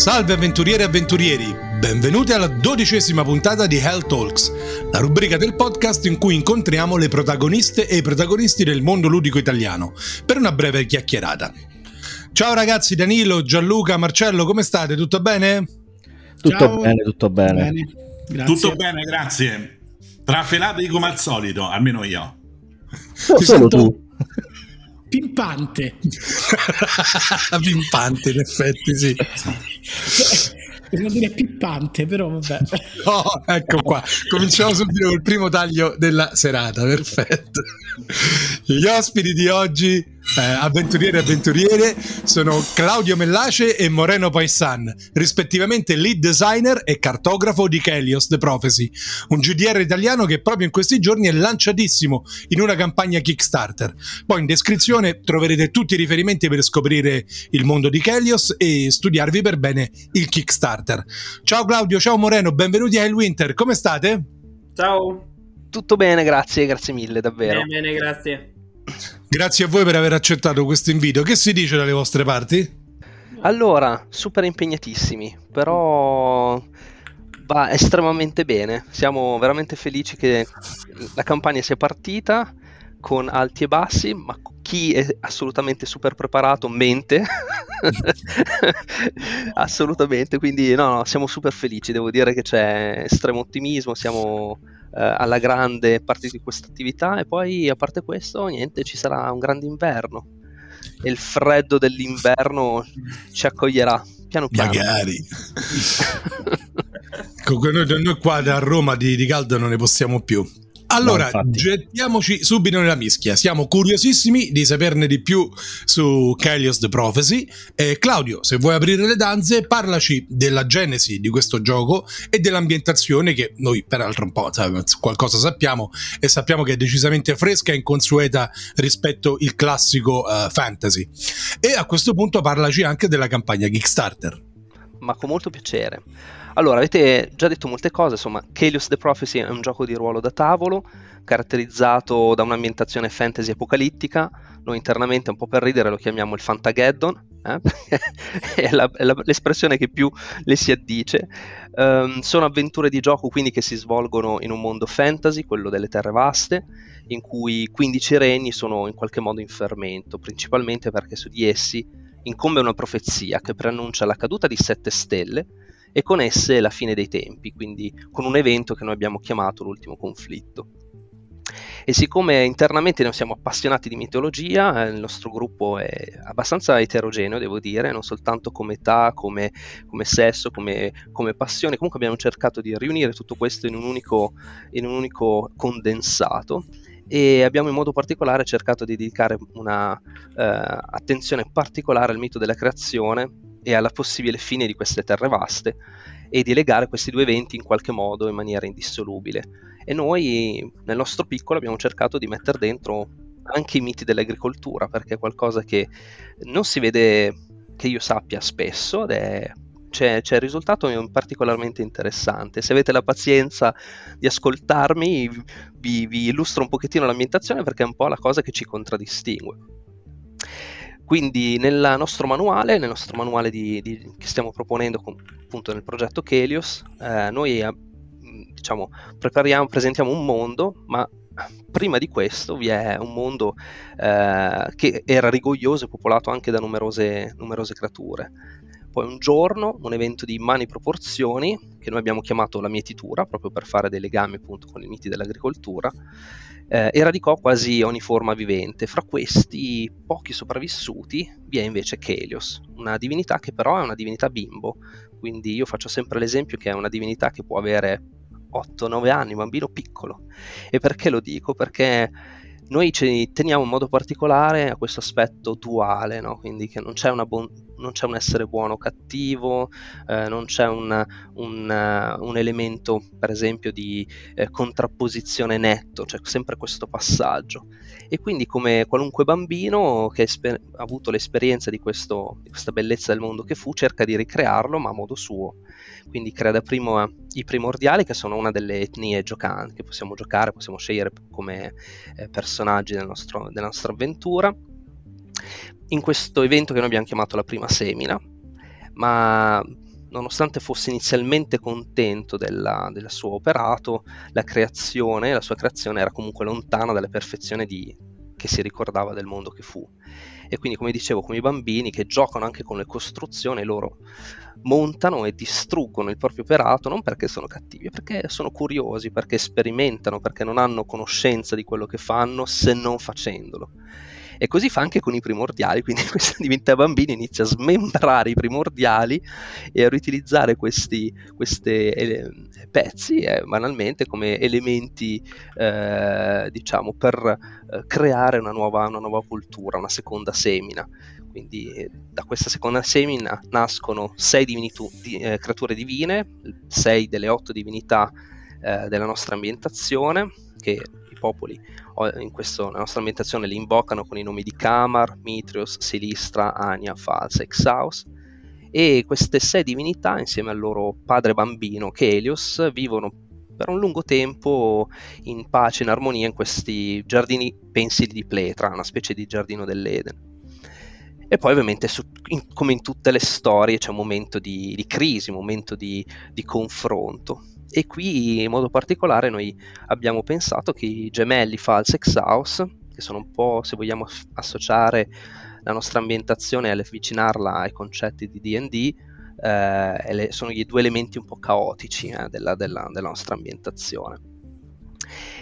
Salve avventuriere e avventurieri, benvenuti alla dodicesima puntata di Hell Talks, la rubrica del podcast in cui incontriamo le protagoniste e i protagonisti del mondo ludico italiano, per una breve chiacchierata. Ciao ragazzi, Danilo, Gianluca, Marcello, come state? Tutto bene? Tutto Ciao. bene, tutto bene. bene. Tutto bene, grazie. Trafelati come al solito, almeno io. Solo, solo tu. Pimpante. Pimpante, in effetti, sì. Per non dire pippante, però vabbè. Oh, ecco qua. Cominciamo subito col primo taglio della serata. Perfetto. Gli ospiti di oggi eh, avventuriere e avventuriere sono Claudio Mellace e Moreno Paisan, rispettivamente lead designer e cartografo di Kelios The Prophecy, un GDR italiano che proprio in questi giorni è lanciatissimo in una campagna Kickstarter. Poi in descrizione troverete tutti i riferimenti per scoprire il mondo di Kelios e studiarvi per bene il Kickstarter. Ciao Claudio, ciao Moreno, benvenuti a Hellwinter, come state? Ciao. Tutto bene, grazie, grazie mille, davvero. Bene, bene, grazie. Grazie a voi per aver accettato questo invito. Che si dice dalle vostre parti? Allora, super impegnatissimi, però va estremamente bene. Siamo veramente felici che la campagna sia partita con alti e bassi, ma chi è assolutamente super preparato mente. assolutamente, quindi no, no, siamo super felici, devo dire che c'è estremo ottimismo, siamo alla grande partita di questa attività. E poi a parte questo niente ci sarà un grande inverno. E il freddo dell'inverno ci accoglierà piano piano. Magari. Comunque noi, noi qua da Roma di, di caldo non ne possiamo più allora, no, gettiamoci subito nella mischia. Siamo curiosissimi di saperne di più su Kalios The Prophecy. Eh, Claudio, se vuoi aprire le danze, parlaci della genesi di questo gioco e dell'ambientazione che noi peraltro un po' qualcosa sappiamo e sappiamo che è decisamente fresca e inconsueta rispetto al classico uh, fantasy. E a questo punto parlaci anche della campagna Kickstarter. Ma con molto piacere. Allora, avete già detto molte cose, insomma, Kalios the Prophecy è un gioco di ruolo da tavolo, caratterizzato da un'ambientazione fantasy apocalittica, noi internamente un po' per ridere lo chiamiamo il Fantageddon, eh? è, la, è la, l'espressione che più le si addice. Um, sono avventure di gioco quindi che si svolgono in un mondo fantasy, quello delle terre vaste, in cui 15 regni sono in qualche modo in fermento, principalmente perché su di essi incombe una profezia che preannuncia la caduta di sette stelle e con esse la fine dei tempi, quindi con un evento che noi abbiamo chiamato l'ultimo conflitto. E siccome internamente noi siamo appassionati di mitologia, eh, il nostro gruppo è abbastanza eterogeneo, devo dire, non soltanto come età, come, come sesso, come, come, passione, comunque abbiamo cercato di riunire tutto questo in un unico, in un unico condensato e abbiamo in modo particolare cercato di dedicare una eh, particolare al mito della creazione e alla possibile fine di queste terre vaste e di legare questi due eventi in qualche modo in maniera indissolubile. E noi nel nostro piccolo abbiamo cercato di mettere dentro anche i miti dell'agricoltura, perché è qualcosa che non si vede, che io sappia spesso, ed è c'è, c'è, il risultato particolarmente interessante. Se avete la pazienza di ascoltarmi, vi, vi, illustro un pochettino l'ambientazione perché è un po' la cosa che ci contraddistingue. Quindi nel nostro manuale, nel nostro manuale di, di, che stiamo proponendo con, appunto nel progetto Kelios, eh, noi eh, diciamo, presentiamo un mondo, ma prima di questo vi è un mondo eh, che era rigoglioso e popolato anche da numerose, numerose creature. Poi un giorno, un evento di immani proporzioni, che noi abbiamo chiamato la mietitura, proprio per fare dei legami appunto con i miti dell'agricoltura, eh, eradicò quasi ogni forma vivente. Fra questi pochi sopravvissuti vi è invece Kelios, una divinità che però è una divinità bimbo, quindi io faccio sempre l'esempio che è una divinità che può avere 8-9 anni, un bambino piccolo. E perché lo dico? Perché noi ci teniamo in modo particolare a questo aspetto duale, no? quindi che non c'è, bon- non c'è, un essere buono o cattivo, eh, non c'è un, un, uh, un, elemento per esempio di eh, contrapposizione netto, c'è sempre questo passaggio. E quindi come qualunque bambino che esper- ha avuto l'esperienza di, questo, di questa bellezza del mondo che fu, cerca di ricrearlo ma a modo suo quindi crea da primo i primordiali che sono una delle etnie giocanti che possiamo giocare, possiamo scegliere come eh, personaggi del nostro, della nostra avventura. In questo evento che noi abbiamo chiamato la prima semina, ma nonostante fosse inizialmente contento della, del suo operato, la creazione, la sua creazione era comunque lontana dalla perfezione di, che si ricordava del mondo che fu. E quindi, come dicevo, come i bambini che giocano anche con le costruzioni, loro montano e distruggono il proprio operato non perché sono cattivi, perché sono curiosi, perché sperimentano, perché non hanno conoscenza di quello che fanno se non facendolo. E così fa anche con i primordiali, quindi questa diventa bambino inizia a smembrare i primordiali e a riutilizzare questi eh, pezzi eh, banalmente come elementi, eh, diciamo, per eh, creare una nuova, una nuova cultura, una seconda semina. Quindi eh, da questa seconda semina nascono sei divinitu- di, eh, creature divine, sei delle otto divinità eh, della nostra ambientazione, che popoli. In questo, nella nostra ambientazione li invocano con i nomi di Kamar, Mitrios, Silistra, Ania, Falsa, Exaus. E queste sei divinità insieme al loro padre bambino Helios vivono per un lungo tempo in pace, in armonia in questi giardini pensili di Pletra, una specie di giardino dell'Eden. E poi ovviamente su, in, come in tutte le storie c'è un momento di, di crisi, un momento di, di confronto e qui in modo particolare noi abbiamo pensato che i gemelli False Exhaust, che sono un po', se vogliamo associare la nostra ambientazione e avvicinarla ai concetti di D&D, eh, sono gli due elementi un po' caotici eh, della, della, della, nostra ambientazione.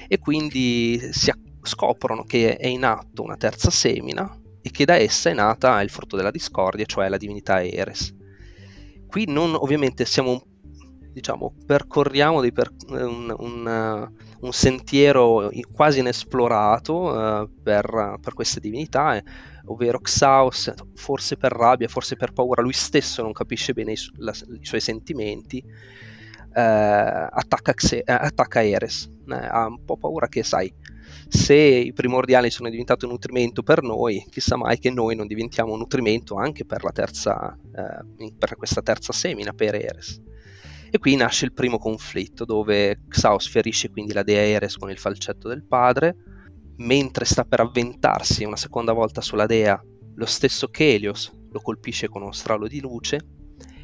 E quindi si scoprono che è in atto una terza semina e che da essa è nata il frutto della discordia, cioè la divinità Eres. Qui non ovviamente siamo un diciamo, percorriamo per, un, un, un, sentiero quasi inesplorato uh, per, per, queste divinità, eh, ovvero Xaos, forse per rabbia, forse per paura, lui stesso non capisce bene i, su- la, i suoi sentimenti, uh, attacca, Xe- uh, attacca Eres, ha un po' paura che, sai, se i primordiali sono diventati un nutrimento per noi, chissà mai che noi non diventiamo un nutrimento anche per, terza, per questa terza semina, per Eres. E qui nasce il primo conflitto dove Xaos ferisce quindi la dea Eres con il falcetto del padre, mentre sta per avventarsi una seconda volta sulla dea, lo stesso Chelios lo colpisce con uno stralo di luce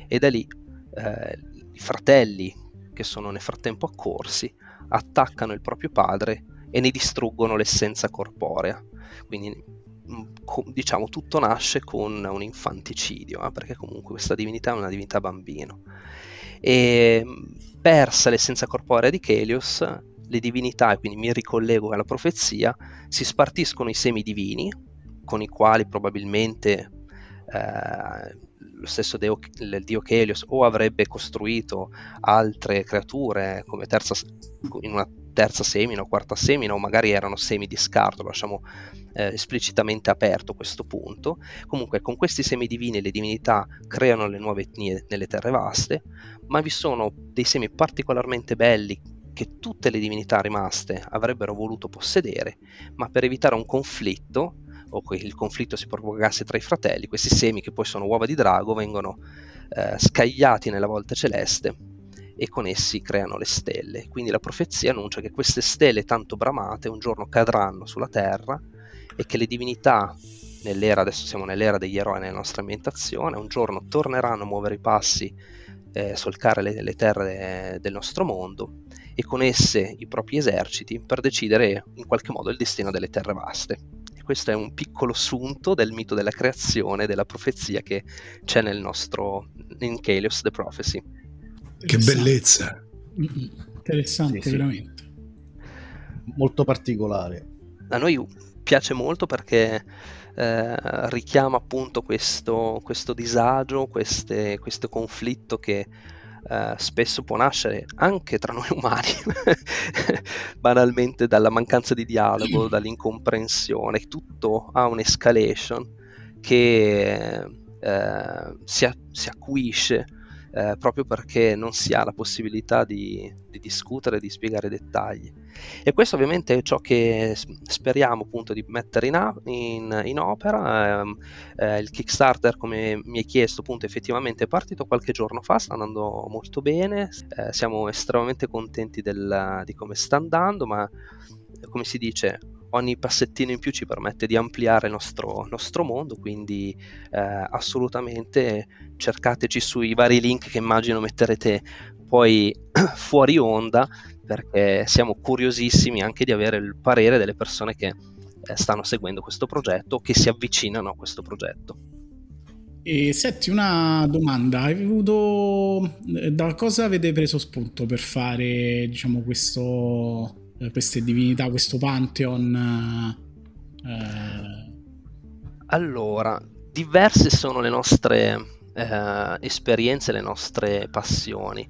e da lì eh, i fratelli che sono nel frattempo accorsi attaccano il proprio padre e ne distruggono l'essenza corporea. Quindi mm, diciamo tutto nasce con un infanticidio, eh, perché comunque questa divinità è una divinità bambino e persa l'essenza corporea di Chelios, le divinità, quindi mi ricollego alla profezia, si spartiscono i semi divini, con i quali probabilmente eh, lo stesso deo, il dio Chelios o avrebbe costruito altre creature come terza, in una terza semina o quarta semina o magari erano semi di scarto, lasciamo eh, esplicitamente aperto questo punto. Comunque con questi semi divini le divinità creano le nuove etnie nelle terre vaste, ma vi sono dei semi particolarmente belli che tutte le divinità rimaste avrebbero voluto possedere, ma per evitare un conflitto o che il conflitto si propagasse tra i fratelli, questi semi che poi sono uova di drago vengono eh, scagliati nella volta celeste e con essi creano le stelle. Quindi la profezia annuncia che queste stelle tanto bramate un giorno cadranno sulla terra e che le divinità nell'era, adesso siamo nell'era degli eroi nella nostra ambientazione, un giorno torneranno a muovere i passi, eh, solcare le, le terre del nostro mondo e con esse i propri eserciti per decidere in qualche modo il destino delle terre vaste. E questo è un piccolo assunto del mito della creazione, della profezia che c'è nel nostro in Chaos the Prophecy. Che bellezza! Interessante, sì, sì. veramente. Molto particolare. A noi piace molto perché eh, richiama appunto questo, questo disagio, queste, questo conflitto che eh, spesso può nascere anche tra noi umani, banalmente dalla mancanza di dialogo, dall'incomprensione, tutto ha un'escalation che eh, si, si acuisce eh, proprio perché non si ha la possibilità di, di, discutere, di spiegare i dettagli. E questo ovviamente è ciò che speriamo appunto di mettere in, in, in opera. Eh, eh, il Kickstarter, come mi hai chiesto, appunto effettivamente è partito qualche giorno fa, sta andando molto bene, eh, siamo estremamente contenti del, di come sta andando, ma come si dice, ogni passettino in più ci permette di ampliare il nostro, nostro mondo, quindi eh, assolutamente cercateci sui vari link che immagino metterete poi fuori onda perché siamo curiosissimi anche di avere il parere delle persone che eh, stanno seguendo questo progetto che si avvicinano a questo progetto. E senti una domanda, hai avuto da cosa avete preso spunto per fare diciamo questo, queste divinità, questo pantheon? Eh... Allora, diverse sono le nostre eh, esperienze, le nostre passioni.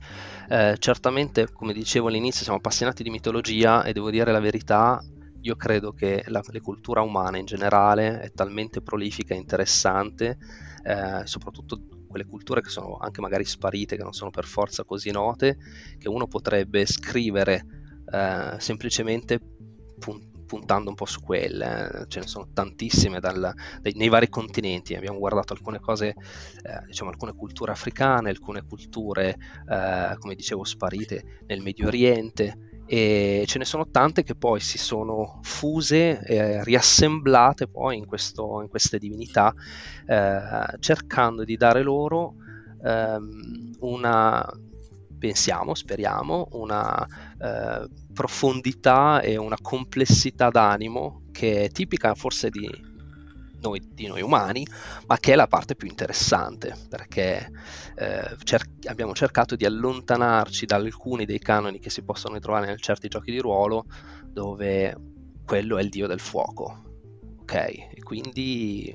Eh, certamente, come dicevo all'inizio, siamo appassionati di mitologia e devo dire la verità, io credo che la, la cultura umana in generale è talmente prolifica e interessante, eh, soprattutto quelle culture che sono anche magari sparite, che non sono per forza così note, che uno potrebbe scrivere eh, semplicemente pun- puntando un po' su quelle, eh. ce ne sono tantissime dal, dai, nei vari continenti, abbiamo guardato alcune cose, eh, diciamo alcune culture africane, alcune culture, eh, come dicevo, sparite nel Medio Oriente, e ce ne sono tante che poi si sono fuse e riassemblate poi in, questo, in queste divinità eh, cercando di dare loro ehm, una pensiamo, speriamo, una eh, profondità e una complessità d'animo che è tipica forse di noi, di noi umani, ma che è la parte più interessante, perché eh, cer- abbiamo cercato di allontanarci da alcuni dei canoni che si possono ritrovare in certi giochi di ruolo, dove quello è il dio del fuoco. Ok, e quindi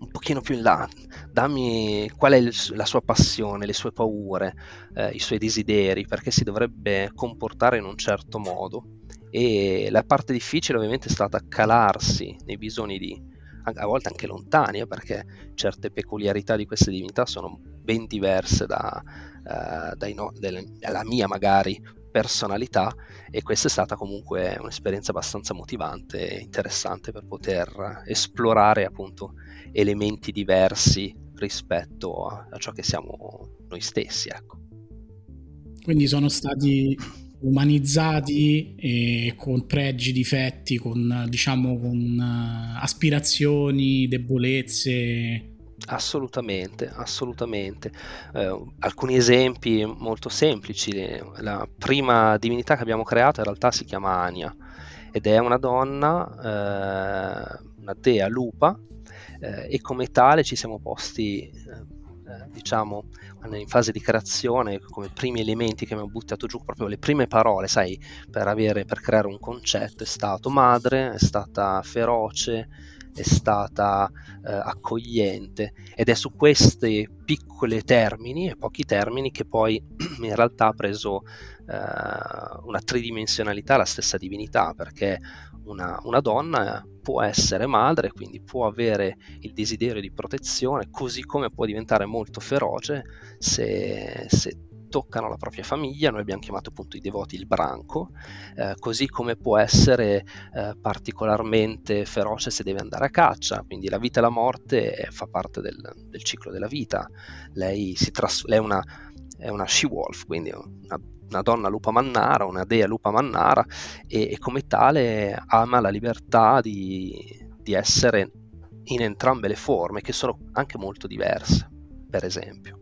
un pochino più in là, dammi qual è il, la sua passione, le sue paure, eh, i suoi desideri, perché si dovrebbe comportare in un certo modo. E la parte difficile ovviamente è stata calarsi nei bisogni di, a volte anche lontani, eh, perché certe peculiarità di queste divinità sono ben diverse da, uh, no, delle, dalla mia magari personalità e questa è stata comunque un'esperienza abbastanza motivante e interessante per poter esplorare appunto elementi diversi rispetto a, a ciò che siamo noi stessi. Ecco. Quindi sono stati umanizzati e con pregi, difetti, con diciamo con uh, aspirazioni, debolezze. Assolutamente, assolutamente. Eh, alcuni esempi molto semplici. La prima divinità che abbiamo creato in realtà si chiama Ania ed è una donna, eh, una dea lupa, eh, e come tale ci siamo posti, eh, eh, diciamo, in fase di creazione come primi elementi che abbiamo buttato giù, proprio le prime parole, sai, per, avere, per creare un concetto, è stato madre, è stata feroce, è stata eh, accogliente. Ed è su questi piccoli termini e pochi termini che poi in realtà ha preso eh, una tridimensionalità la stessa divinità perché una, una, donna può essere madre, quindi può avere il desiderio di protezione, così come può diventare molto feroce se, se toccano la propria famiglia, noi abbiamo chiamato appunto i devoti il branco, eh, così come può essere eh, particolarmente feroce se deve andare a caccia, quindi la vita e la morte fa parte del, del ciclo della vita, lei, tras- lei è una, è una she-wolf, quindi una una donna lupa mannara, una dea lupa mannara e, e come tale ama la libertà di, di essere in entrambe le forme che sono anche molto diverse, per esempio.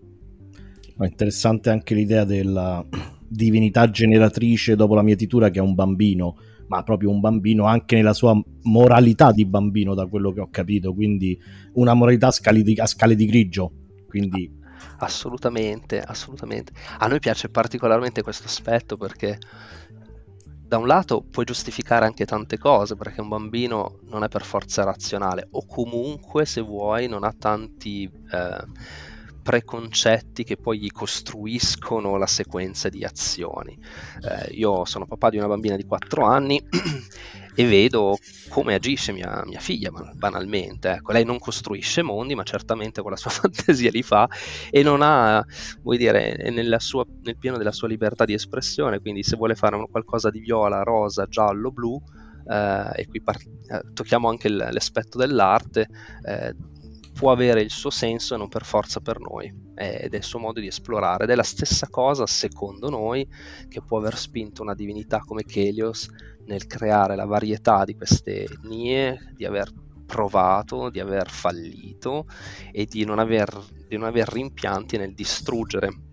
Ma interessante anche l'idea della divinità generatrice dopo la mietitura che è un bambino, ma proprio un bambino anche nella sua moralità di bambino, da quello che ho capito, quindi una moralità a scale di, a scale di grigio. Quindi Assolutamente, assolutamente. A noi piace particolarmente questo aspetto perché da un lato puoi giustificare anche tante cose perché un bambino non è per forza razionale o comunque se vuoi non ha tanti eh, preconcetti che poi gli costruiscono la sequenza di azioni. Eh, io sono papà di una bambina di 4 anni e vedo come agisce mia, mia figlia banalmente. Ecco, lei non costruisce mondi, ma certamente con la sua fantasia li fa e non ha, vuoi dire, è sua, nel pieno della sua libertà di espressione, quindi se vuole fare qualcosa di viola, rosa, giallo, blu, eh, e qui par- eh, tocchiamo anche l'aspetto dell'arte, eh, può avere il suo senso e non per forza per noi. Ed è il suo modo di esplorare. Ed è la stessa cosa secondo noi che può aver spinto una divinità come Chelios nel creare la varietà di queste etnie, di aver provato, di aver fallito e di non aver, di non aver rimpianti nel distruggere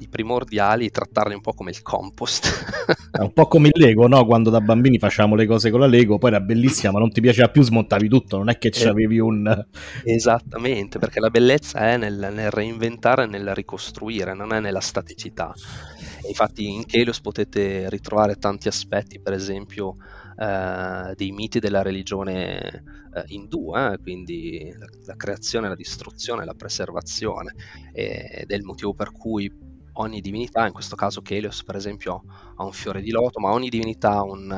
i primordiali e trattarli un po' come il compost. È un po' come il Lego, no? Quando da bambini facevamo le cose con la Lego, poi era bellissima, ma non ti piaceva più, smontavi tutto, non è che Eh, avevi un... Esattamente, perché la bellezza è nel, nel reinventare e nel ricostruire, non è nella staticità. E infatti in Kelios potete ritrovare tanti aspetti, per esempio eh, dei miti della religione eh, indù, eh, quindi la, la creazione, la distruzione, la preservazione, ed è il motivo per cui ogni divinità, in questo caso Kelios per esempio ha un fiore di loto, ma ogni divinità ha un,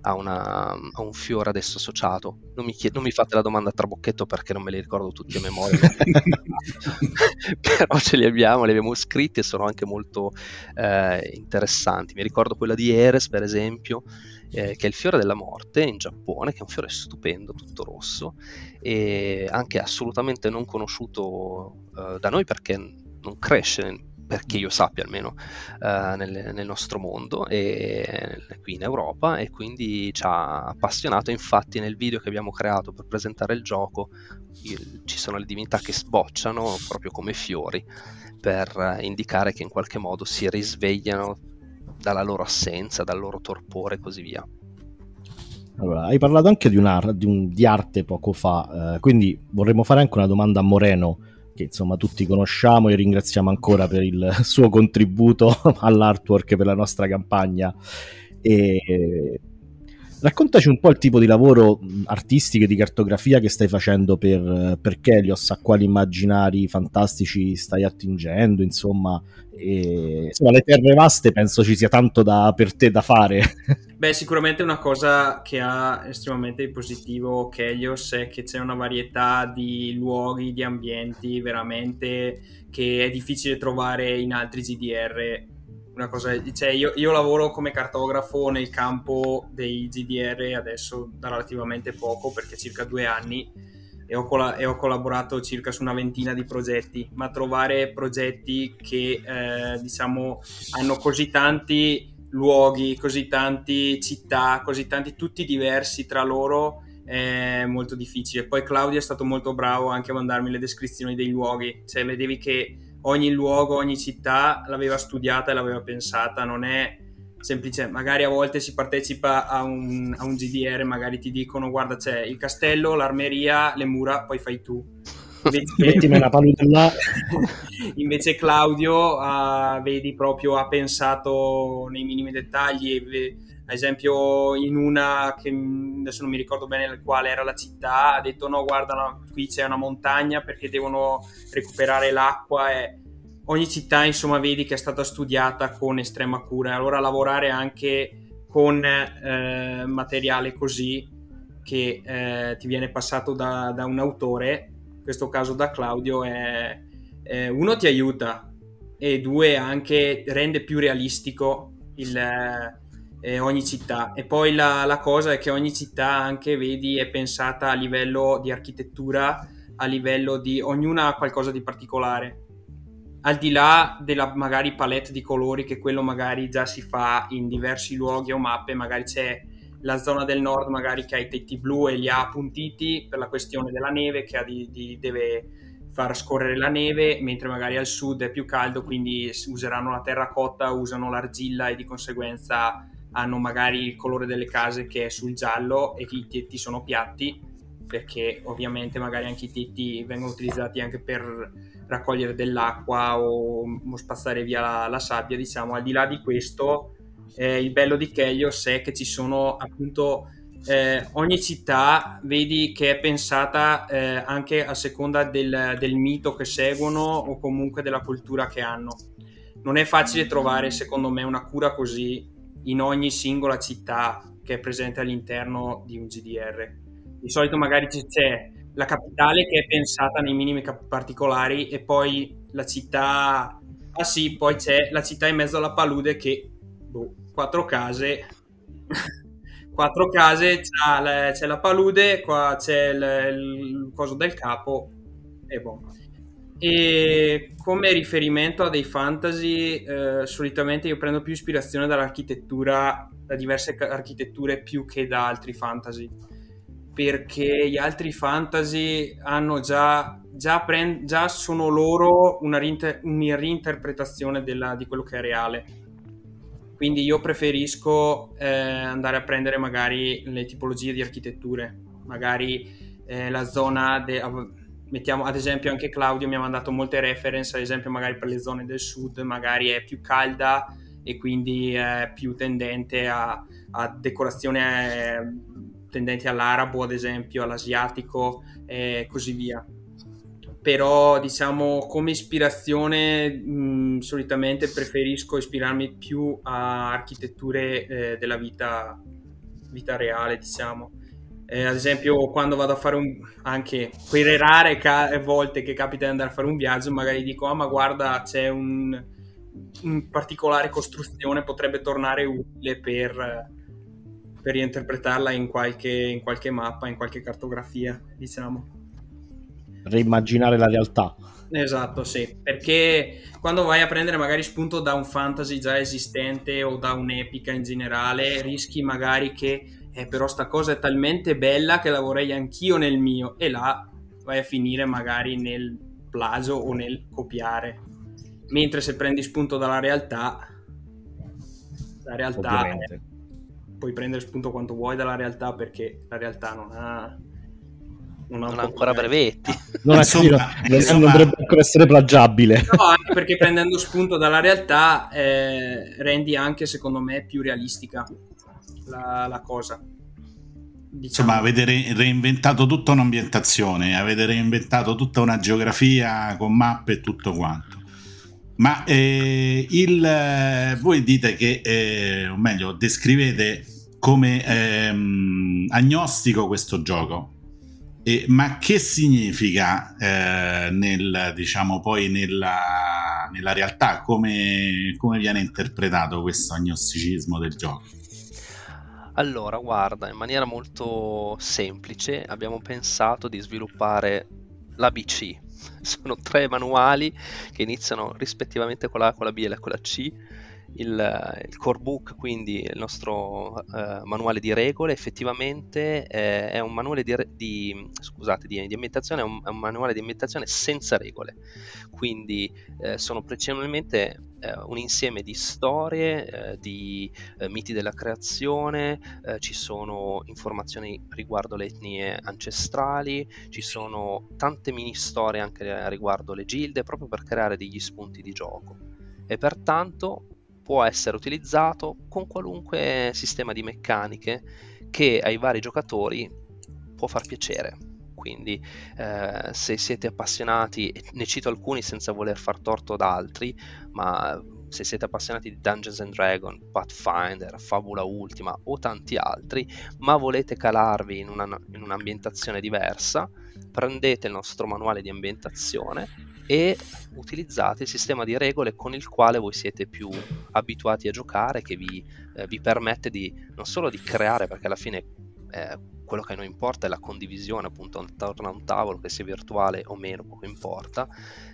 ha una, ha un fiore adesso associato. Non mi, chied- non mi fate la domanda a trabocchetto perché non me li ricordo tutti a memoria, però ce li abbiamo, li abbiamo scritti e sono anche molto eh, interessanti. Mi ricordo quella di Eres per esempio, eh, che è il fiore della morte in Giappone, che è un fiore stupendo, tutto rosso, e anche assolutamente non conosciuto eh, da noi perché non cresce perché io sappia almeno uh, nel, nel, nostro mondo e qui in Europa e quindi ci ha appassionato infatti nel video che abbiamo creato per presentare il gioco il, ci sono le divinità che sbocciano proprio come fiori per indicare che in qualche modo si risvegliano dalla loro assenza, dal loro torpore e così via. Allora, hai parlato anche di, una, di, un, di arte poco fa, eh, quindi vorremmo fare anche una domanda a Moreno che insomma tutti conosciamo e ringraziamo ancora per il suo contributo all'artwork per la nostra campagna. E raccontaci un po' il tipo di lavoro artistico e di cartografia che stai facendo per, per Kelios, a quali immaginari fantastici stai attingendo, insomma, e, insomma, le terre vaste penso ci sia tanto da, per te da fare. Beh, sicuramente una cosa che ha estremamente positivo Kelios è che c'è una varietà di luoghi, di ambienti veramente che è difficile trovare in altri GDR. Una cosa, cioè io, io lavoro come cartografo nel campo dei GDR adesso da relativamente poco, perché circa due anni, e ho, coll- e ho, collaborato circa su una ventina di progetti, ma trovare progetti che eh, diciamo hanno così tanti luoghi, così tanti città, così tanti tutti diversi tra loro è molto difficile. Poi Claudio è stato molto bravo anche a mandarmi le descrizioni dei luoghi, cioè vedevi che ogni luogo, ogni città l'aveva studiata e l'aveva pensata, non è semplice, magari a volte si partecipa a un, a un GDR, magari ti dicono guarda c'è il castello, l'armeria, le mura, poi fai tu. Invece, invece Claudio uh, vedi proprio ha pensato nei minimi dettagli ad esempio in una che adesso non mi ricordo bene quale era la città ha detto no guarda no, qui c'è una montagna perché devono recuperare l'acqua e ogni città insomma vedi che è stata studiata con estrema cura. Allora lavorare anche con eh, materiale così che eh, ti viene passato da, da un autore in questo caso da Claudio, è, è, uno ti aiuta e due anche rende più realistico il, eh, ogni città. E poi la, la, cosa è che ogni città anche, vedi, è pensata a livello di architettura, a livello di... ognuna ha qualcosa di particolare. Al di là della magari palette di colori, che quello magari già si fa in diversi luoghi o mappe, magari c'è la zona del nord magari che ha i tetti blu e li ha appuntiti per la questione della neve che di, di, deve far scorrere la neve, mentre magari al sud è più caldo, quindi useranno la terracotta, usano l'argilla e di conseguenza hanno magari il colore delle case che è sul giallo e i tetti sono piatti, perché ovviamente magari anche i tetti vengono utilizzati anche per raccogliere dell'acqua o, o spazzare via la, la sabbia, diciamo, al di là di questo eh, il bello di Kelios è che ci sono appunto eh, ogni città vedi che è pensata eh, anche a seconda del, del, mito che seguono o comunque della cultura che hanno. Non è facile trovare, secondo me, una cura così in ogni singola città che è presente all'interno di un GDR. Di solito magari c'è la capitale che è pensata nei minimi particolari e poi la città... Ah sì, poi c'è la città in mezzo alla palude che boh, quattro case quattro case c'è la, palude qua c'è il, il coso del capo e boh E come riferimento a dei fantasy, eh, solitamente io prendo più ispirazione dall'architettura, da diverse architetture più che da altri fantasy, perché gli altri fantasy hanno già, già, prend- già sono loro una, reinter- una reinterpretazione della, di quello che è reale. Quindi io preferisco eh, andare a prendere magari le tipologie di architetture, magari eh, la zona... De- mettiamo ad esempio anche Claudio mi ha mandato molte reference, ad esempio magari per le zone del sud magari è più calda e quindi è più tendente a, a decorazione tendente all'arabo ad esempio, all'asiatico e così via. Però diciamo come ispirazione mh, solitamente preferisco ispirarmi più a architetture eh, della vita, vita reale diciamo eh, ad esempio, quando vado a fare un anche quelle rare ca- volte che capita di andare a fare un viaggio, magari dico: Ah, ma guarda, c'è un, un particolare costruzione, potrebbe tornare utile per, per reinterpretarla in qualche, in qualche mappa, in qualche cartografia, diciamo. Reimmaginare la realtà. Esatto, sì, perché quando vai a prendere magari spunto da un fantasy già esistente o da un'epica in generale, rischi magari che eh, però sta cosa è talmente bella che la vorrei anch'io nel mio. E là vai a finire magari nel plagio o nel copiare. Mentre se prendi spunto dalla realtà la realtà Ovviamente. puoi prendere spunto quanto vuoi dalla realtà perché la realtà non ha non ha ancora brevetti. Non, Insomma, è, non, insomma- non dovrebbe ancora essere plagiabile. No, anche perché prendendo spunto dalla realtà eh, rendi anche, secondo me, più realistica la, la cosa. Diciamo. Insomma, avete re- reinventato tutta un'ambientazione, avete reinventato tutta una geografia con mappe e tutto quanto. Ma eh, il, eh, voi dite che, eh, o meglio, descrivete come ehm, agnostico questo gioco. E- ma che significa eh, nel, diciamo, poi nella, nella realtà? Come, come viene interpretato questo agnosticismo del gioco? Allora, guarda, in maniera molto semplice abbiamo pensato di sviluppare l'ABC. Sono tre manuali che iniziano rispettivamente con la A, con la B e con la C. Il, il core book, quindi il nostro eh, manuale di regole, effettivamente eh, è un manuale di, di- scusate, di, di ambientazione, è un, è un manuale di ambientazione senza regole. Quindi eh, sono principalmente eh, un insieme di storie, eh, di eh, miti della creazione, eh, ci sono informazioni riguardo le etnie ancestrali, ci sono tante mini storie anche riguardo le gilde, proprio per creare degli spunti di gioco. E pertanto può essere utilizzato con qualunque sistema di meccaniche che ai vari giocatori può far piacere. Quindi eh, se siete appassionati, ne cito alcuni senza voler far torto ad altri, ma se siete appassionati di Dungeons and Dragons, Pathfinder, Fabula Ultima o tanti altri, ma volete calarvi in, una, in un'ambientazione diversa, prendete il nostro manuale di ambientazione e utilizzate il sistema di regole con il quale voi siete più abituati a giocare, che vi, eh, vi permette di non solo di creare, perché alla fine eh, quello che a noi importa è la condivisione appunto attorno a un tavolo, che sia virtuale o meno, poco importa,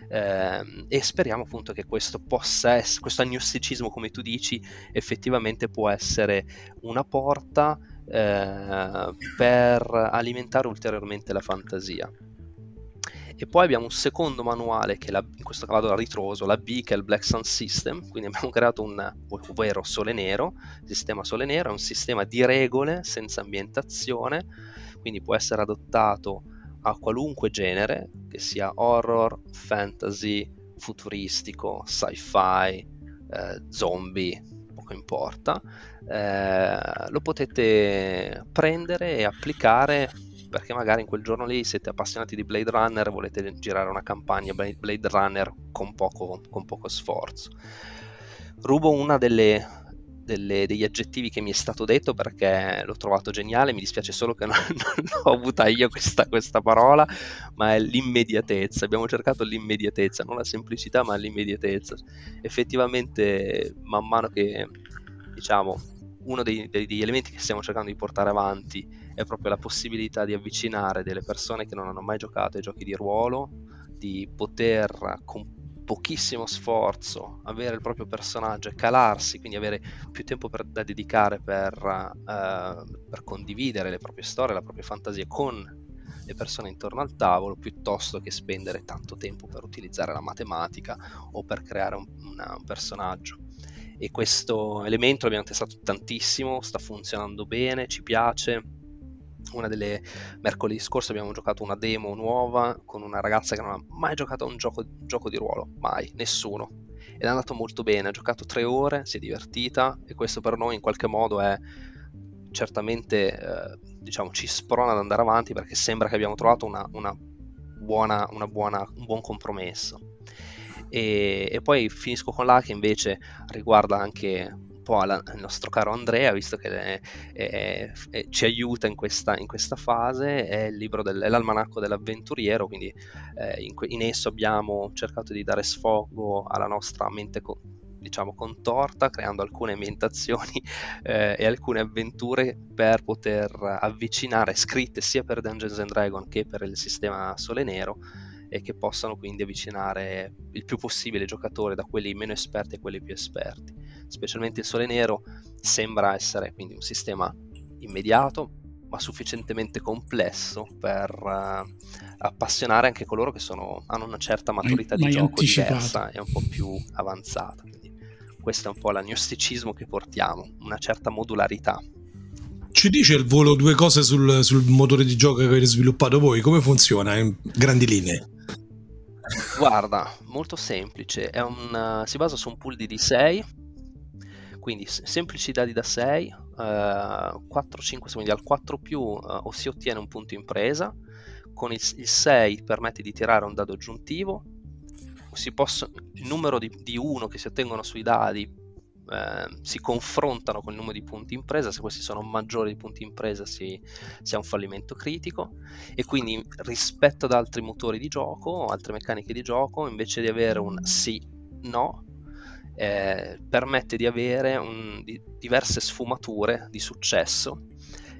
ehm, e speriamo appunto che questo possa essere, questo agnosticismo come tu dici, effettivamente può essere una porta eh, per alimentare ulteriormente la fantasia. E poi abbiamo un secondo manuale che la, in questo caso vado a ritroso, la B che è il Black Sun System, quindi abbiamo creato un, ovvero Sole Nero, sistema Sole Nero è un sistema di regole senza ambientazione, quindi può essere adottato a qualunque genere, che sia horror, fantasy, futuristico, sci-fi, eh, zombie, poco importa, eh, lo potete prendere e applicare perché magari in quel giorno lì siete appassionati di Blade Runner e volete girare una campagna Blade Runner con poco, con poco sforzo. Rubo una delle, delle, degli aggettivi che mi è stato detto perché l'ho trovato geniale, mi dispiace solo che non, non ho avuta io questa, questa, parola, ma è l'immediatezza. Abbiamo cercato l'immediatezza, non la semplicità, ma l'immediatezza. Effettivamente, man mano che diciamo uno dei, degli elementi che stiamo cercando di portare avanti è proprio la possibilità di avvicinare delle persone che non hanno mai giocato ai giochi di ruolo di poter con pochissimo sforzo avere il proprio personaggio e calarsi, quindi avere più tempo per, da dedicare per, uh, per condividere le proprie storie, la propria fantasia con le persone intorno al tavolo piuttosto che spendere tanto tempo per utilizzare la matematica o per creare un, una, un personaggio. E questo elemento l'abbiamo testato tantissimo, sta funzionando bene, ci piace. Una delle mercoledì scorso abbiamo giocato una demo nuova con una ragazza che non ha mai giocato a un gioco, gioco di ruolo, mai, nessuno. Ed è andato molto bene, ha giocato tre ore, si è divertita e questo per noi in qualche modo è certamente eh, diciamo, ci sprona ad andare avanti perché sembra che abbiamo trovato una, una buona, una buona, un buon compromesso. E, e, poi finisco con là che invece riguarda anche po' la, il nostro caro Andrea, visto che è, è, è, ci aiuta in questa, in questa, fase, è il libro del, è l'almanacco dell'avventuriero, quindi eh, in, in, esso abbiamo cercato di dare sfogo alla nostra mente co- diciamo contorta, creando alcune ambientazioni eh, e alcune avventure per poter avvicinare, scritte sia per Dungeons and Dragons che per il sistema Sole Nero, e che possano quindi avvicinare il più possibile i giocatori da quelli meno esperti a quelli più esperti. Specialmente il Sole Nero sembra essere quindi un sistema immediato, ma sufficientemente complesso per uh, appassionare anche coloro che sono, hanno una certa maturità ma, di gioco anticipato. diversa e un po' più avanzata. Quindi questo è un po' l'agnosticismo che portiamo, una certa modularità. Ci dice il volo due cose sul, sul motore di gioco che avete sviluppato voi? Come funziona in grandi linee? Guarda, molto semplice, un, uh, si basa su un pool di D6, quindi semplici dadi da 6, uh, 4, 5 secondi al 4 più uh, o si ottiene un punto impresa, con il, il 6 permette di tirare un dado aggiuntivo, Possono, il numero di, di 1 che si ottengono sui dadi eh, si confrontano con il numero di punti impresa, se questi sono maggiori di punti impresa si, si, ha un fallimento critico. E quindi rispetto ad altri motori di gioco, altre meccaniche di gioco, invece di avere un sì, no, eh, permette di avere un, di, diverse sfumature di successo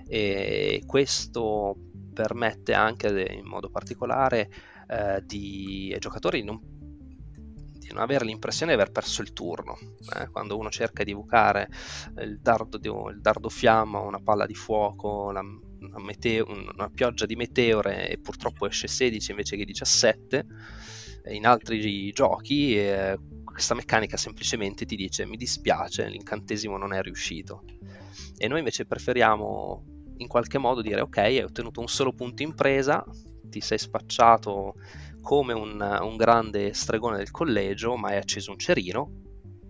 e questo permette anche in modo particolare eh, di, ai giocatori non, di non, avere l'impressione di aver perso il turno. Eh, quando uno cerca di evocare il dardo, il dardo fiamma, una palla di fuoco, la, una, meteo, una, pioggia di meteore e purtroppo esce 16 invece che 17, in altri giochi eh, questa meccanica semplicemente ti dice mi dispiace, l'incantesimo non è riuscito. E noi invece preferiamo in qualche modo dire ok, hai ottenuto un solo punto in presa, ti sei spacciato come un, un grande stregone del collegio, ma hai acceso un cerino,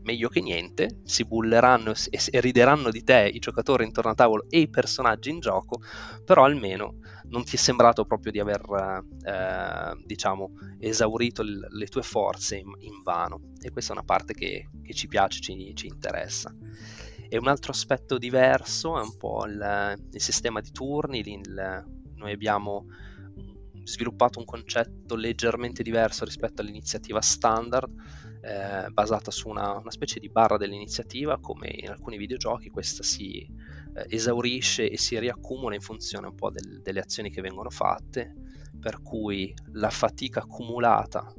meglio che niente, si bulleranno e, rideranno di te i giocatori intorno a tavolo e i personaggi in gioco, però almeno non ti è sembrato proprio di aver eh, diciamo esaurito l- le tue forze in, in, vano e questa è una parte che, che ci piace, ci, ci, interessa. E un altro aspetto diverso è un po' il, il sistema di turni, il, noi abbiamo sviluppato un concetto leggermente diverso rispetto all'iniziativa standard, eh, basata su una, una, specie di barra dell'iniziativa, come in alcuni videogiochi questa si eh, esaurisce e si riaccumula in funzione un po' del, delle azioni che vengono fatte, per cui la fatica accumulata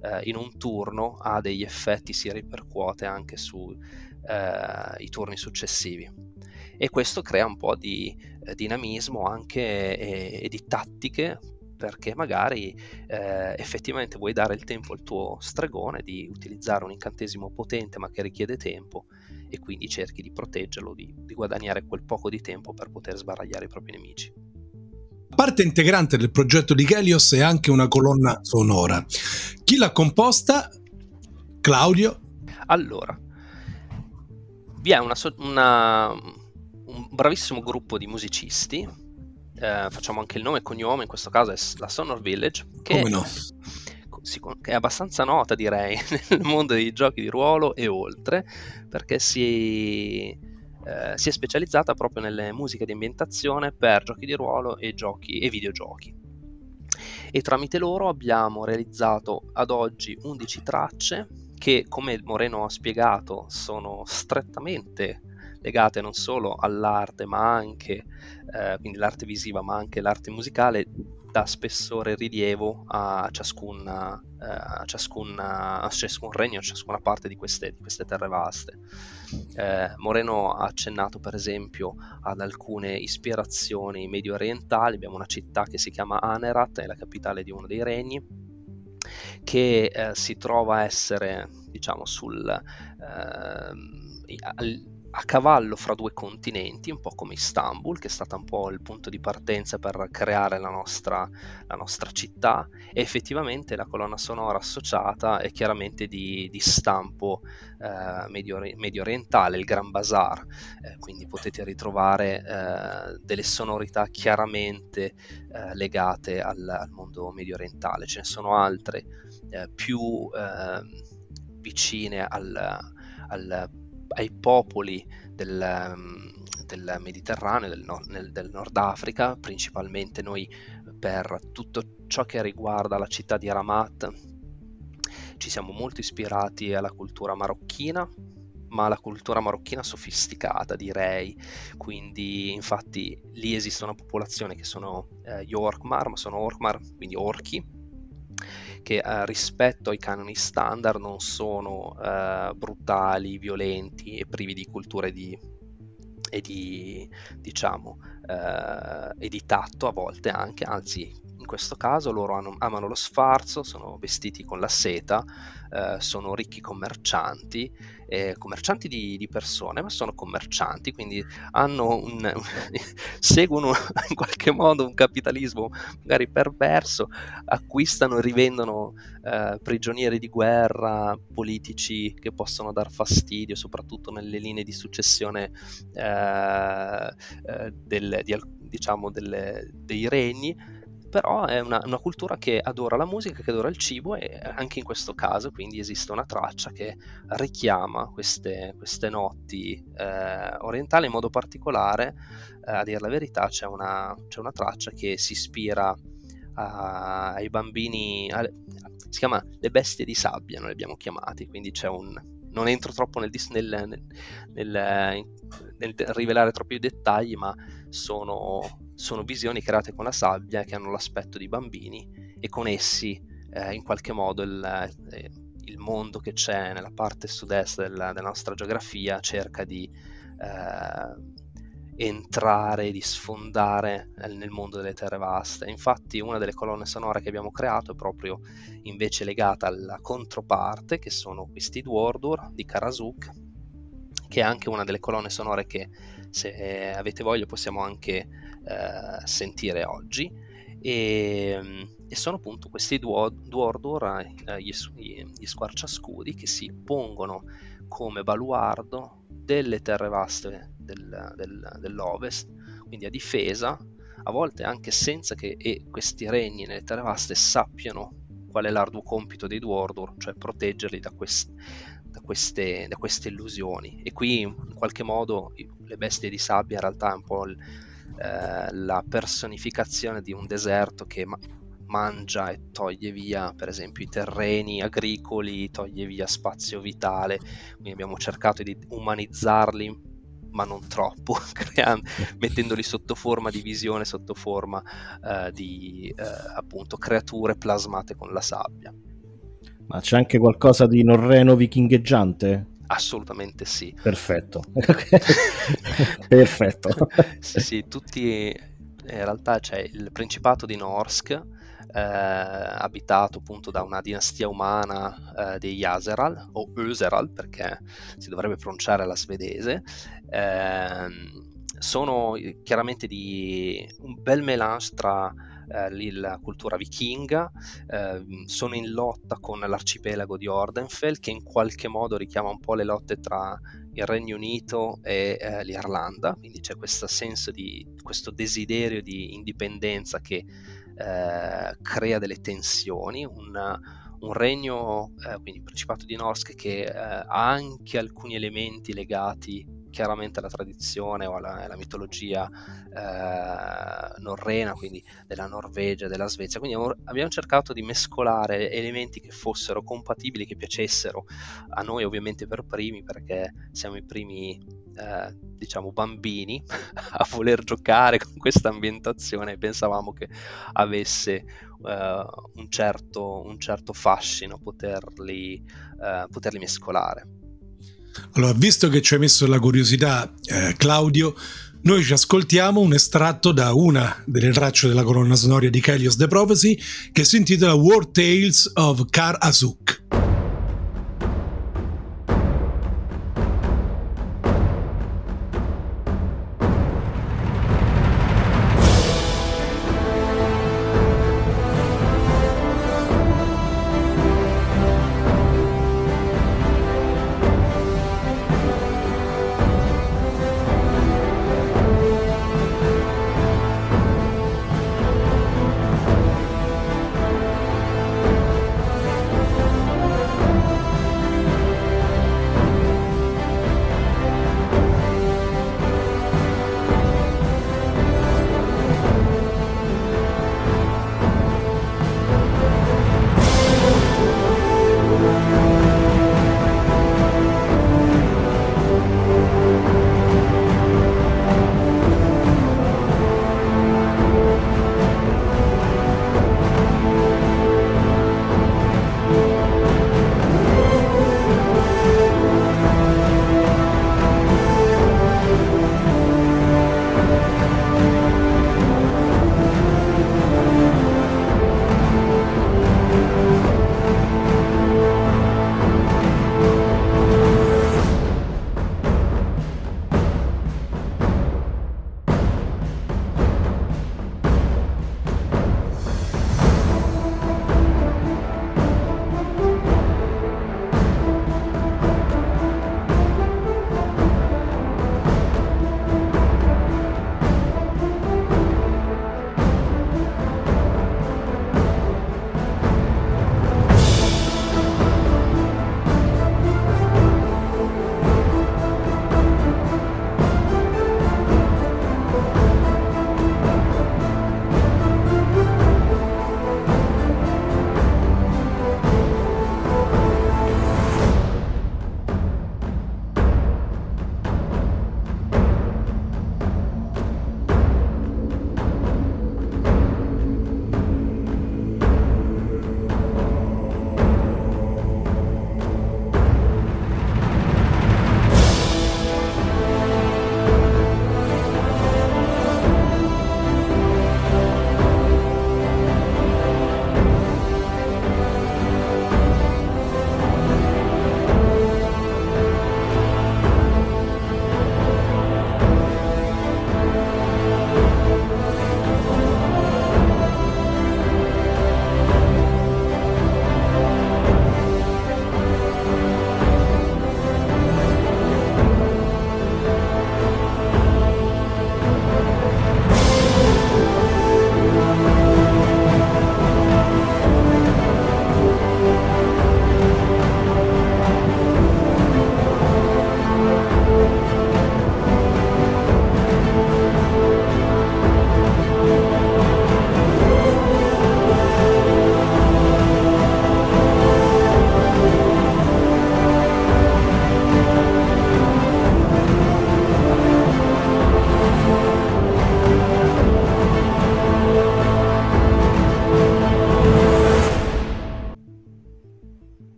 eh, in un turno ha degli effetti, si ripercuote anche sui eh, turni successivi. E questo crea un po' di eh, dinamismo anche e, e di tattiche perché magari eh, effettivamente vuoi dare il tempo al tuo stregone di utilizzare un incantesimo potente ma che richiede tempo e quindi cerchi di proteggerlo, di, di guadagnare quel poco di tempo per poter sbaragliare i propri nemici. Parte integrante del progetto di Helios è anche una colonna sonora. Chi l'ha composta? Claudio? Allora, vi è una, una, un bravissimo gruppo di musicisti eh, facciamo anche il nome e cognome, in questo caso è la Sonor Village, che, no? è abbastanza nota direi nel mondo dei giochi di ruolo e oltre, perché si, eh, si è specializzata proprio nelle musiche di ambientazione per giochi di ruolo e, giochi, e videogiochi. E tramite loro abbiamo realizzato ad oggi 11 tracce che, come Moreno ha spiegato, sono strettamente legate non solo all'arte, ma anche, eh, quindi l'arte visiva, ma anche l'arte musicale dà spessore e rilievo a ciascun, eh, a ciascun, a ciascun regno, a ciascuna parte di queste, di queste terre vaste. Eh, Moreno ha accennato per esempio ad alcune ispirazioni medio orientali, abbiamo una città che si chiama Anerat, è la capitale di uno dei regni, che eh, si trova a essere diciamo sul, eh, a cavallo fra due continenti, un po' come Istanbul, che è stata un po' il punto di partenza per creare la nostra, la nostra città, e effettivamente la colonna sonora associata è chiaramente di, di stampo eh, medio, medio, orientale, il Gran Bazar, eh, quindi potete ritrovare eh, delle sonorità chiaramente eh, legate al, al, mondo medio orientale, ce ne sono altre eh, più ehm, vicine al, al ai popoli del, mm, del Mediterraneo, del, nel, del, Nord Africa, principalmente noi per tutto ciò che riguarda la città di Ramat ci siamo molto ispirati alla cultura marocchina, ma la cultura marocchina sofisticata direi, quindi infatti lì esiste una popolazione che sono eh, gli Orkmar, ma sono Orkmar, quindi orchi, che eh, rispetto ai canoni standard non sono eh, brutali, violenti e privi di culture di, e di, diciamo, eh, e di tatto a volte anche, anzi in questo caso loro hanno, amano lo sfarzo, sono vestiti con la seta, eh, sono ricchi commercianti, eh, commercianti di, di, persone, ma sono commercianti, quindi un, seguono in qualche modo un capitalismo magari perverso, acquistano e rivendono eh, prigionieri di guerra, politici che possono dar fastidio, soprattutto nelle linee di successione eh, eh, del, di, diciamo delle, dei regni però è una, una, cultura che adora la musica, che adora il cibo e anche in questo caso quindi esiste una traccia che richiama queste, queste notti eh, orientali. In modo particolare, eh, a dire la verità c'è una, c'è una traccia che si ispira a, ai bambini, a, si chiama Le bestie di sabbia, noi le abbiamo chiamati, quindi c'è un, non entro troppo nel, nel, nel, nel, rivelare troppi dettagli, ma sono sono visioni create con la sabbia che hanno l'aspetto di bambini e con essi eh, in qualche modo il, eh, il, mondo che c'è nella parte sud-est della, della nostra geografia cerca di eh, entrare, di sfondare nel mondo delle terre vaste. Infatti una delle colonne sonore che abbiamo creato è proprio invece legata alla controparte, che sono questi Dwardur di Karasuk, che è anche una delle colonne sonore che se avete voglia possiamo anche eh, sentire oggi e, e, sono appunto questi Duordor, eh, gli, gli squarciascudi che si pongono come baluardo delle terre vaste del, del, dell'ovest, quindi a difesa, a volte anche senza che questi regni nelle terre vaste sappiano qual è l'arduo compito dei Duordor, cioè proteggerli da, quest, da, queste, da, queste, illusioni. E qui in qualche modo le bestie di sabbia in realtà è un po' il, eh, la personificazione di un deserto che ma- mangia e toglie via per esempio i terreni agricoli, toglie via spazio vitale, quindi abbiamo cercato di umanizzarli ma non troppo, creando, mettendoli sotto forma di visione, sotto forma eh, di eh, appunto creature plasmate con la sabbia. Ma c'è anche qualcosa di norreno vichingheggiante? Assolutamente sì. Perfetto. Perfetto. sì, sì, tutti in realtà c'è il Principato di Norsk, eh, abitato appunto da una dinastia umana eh, degli Aseral, o Öseral perché si dovrebbe pronunciare la svedese. Eh, sono chiaramente di un bel melange tra eh, la cultura vichinga, eh, sono in lotta con l'arcipelago di Ordenfell che in qualche modo richiama un po' le lotte tra il Regno Unito e eh, l'Irlanda, quindi c'è questo senso di questo desiderio di indipendenza che eh, crea delle tensioni, un, un regno, eh, quindi il Principato di Norsk, che eh, ha anche alcuni elementi legati chiaramente alla tradizione o alla, alla mitologia eh, norrena, quindi della Norvegia, della Svezia. Quindi abbiamo cercato di mescolare elementi che fossero compatibili, che piacessero a noi ovviamente per primi, perché siamo i primi, eh, diciamo, bambini a voler giocare con questa ambientazione e pensavamo che avesse uh, un, certo, un, certo, fascino poterli, uh, poterli, mescolare. Allora, visto che ci hai messo la curiosità, eh, Claudio, noi ci ascoltiamo un estratto da una delle tracce della colonna sonora di Kelios The Prophecy che si intitola War Tales of Kar Azuk.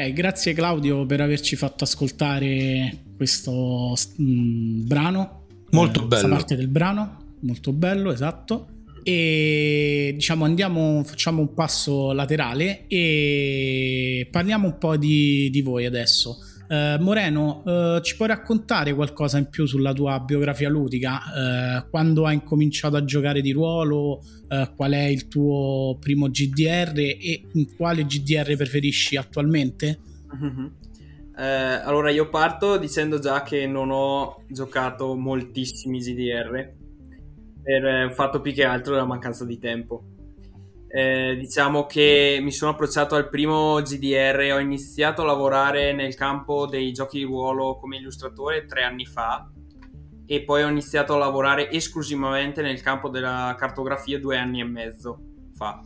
Ok, grazie Claudio per averci fatto ascoltare questo mh, mm, brano. Molto eh, bello. Questa parte del brano, molto bello, esatto. E diciamo andiamo, facciamo un passo laterale e parliamo un po' di, di voi adesso. Uh, Moreno, uh, ci puoi raccontare qualcosa in più sulla tua biografia ludica? Uh, quando hai incominciato a giocare di ruolo? qual è il tuo primo GDR e quale GDR preferisci attualmente? Mm-hmm. allora io parto dicendo già che non ho giocato moltissimi GDR per fatto più che altro la mancanza di tempo Eh, diciamo che mi sono approcciato al primo GDR, ho iniziato a lavorare nel campo dei giochi di ruolo come illustratore tre anni fa e poi ho iniziato a lavorare esclusivamente nel campo della cartografia due anni e mezzo fa.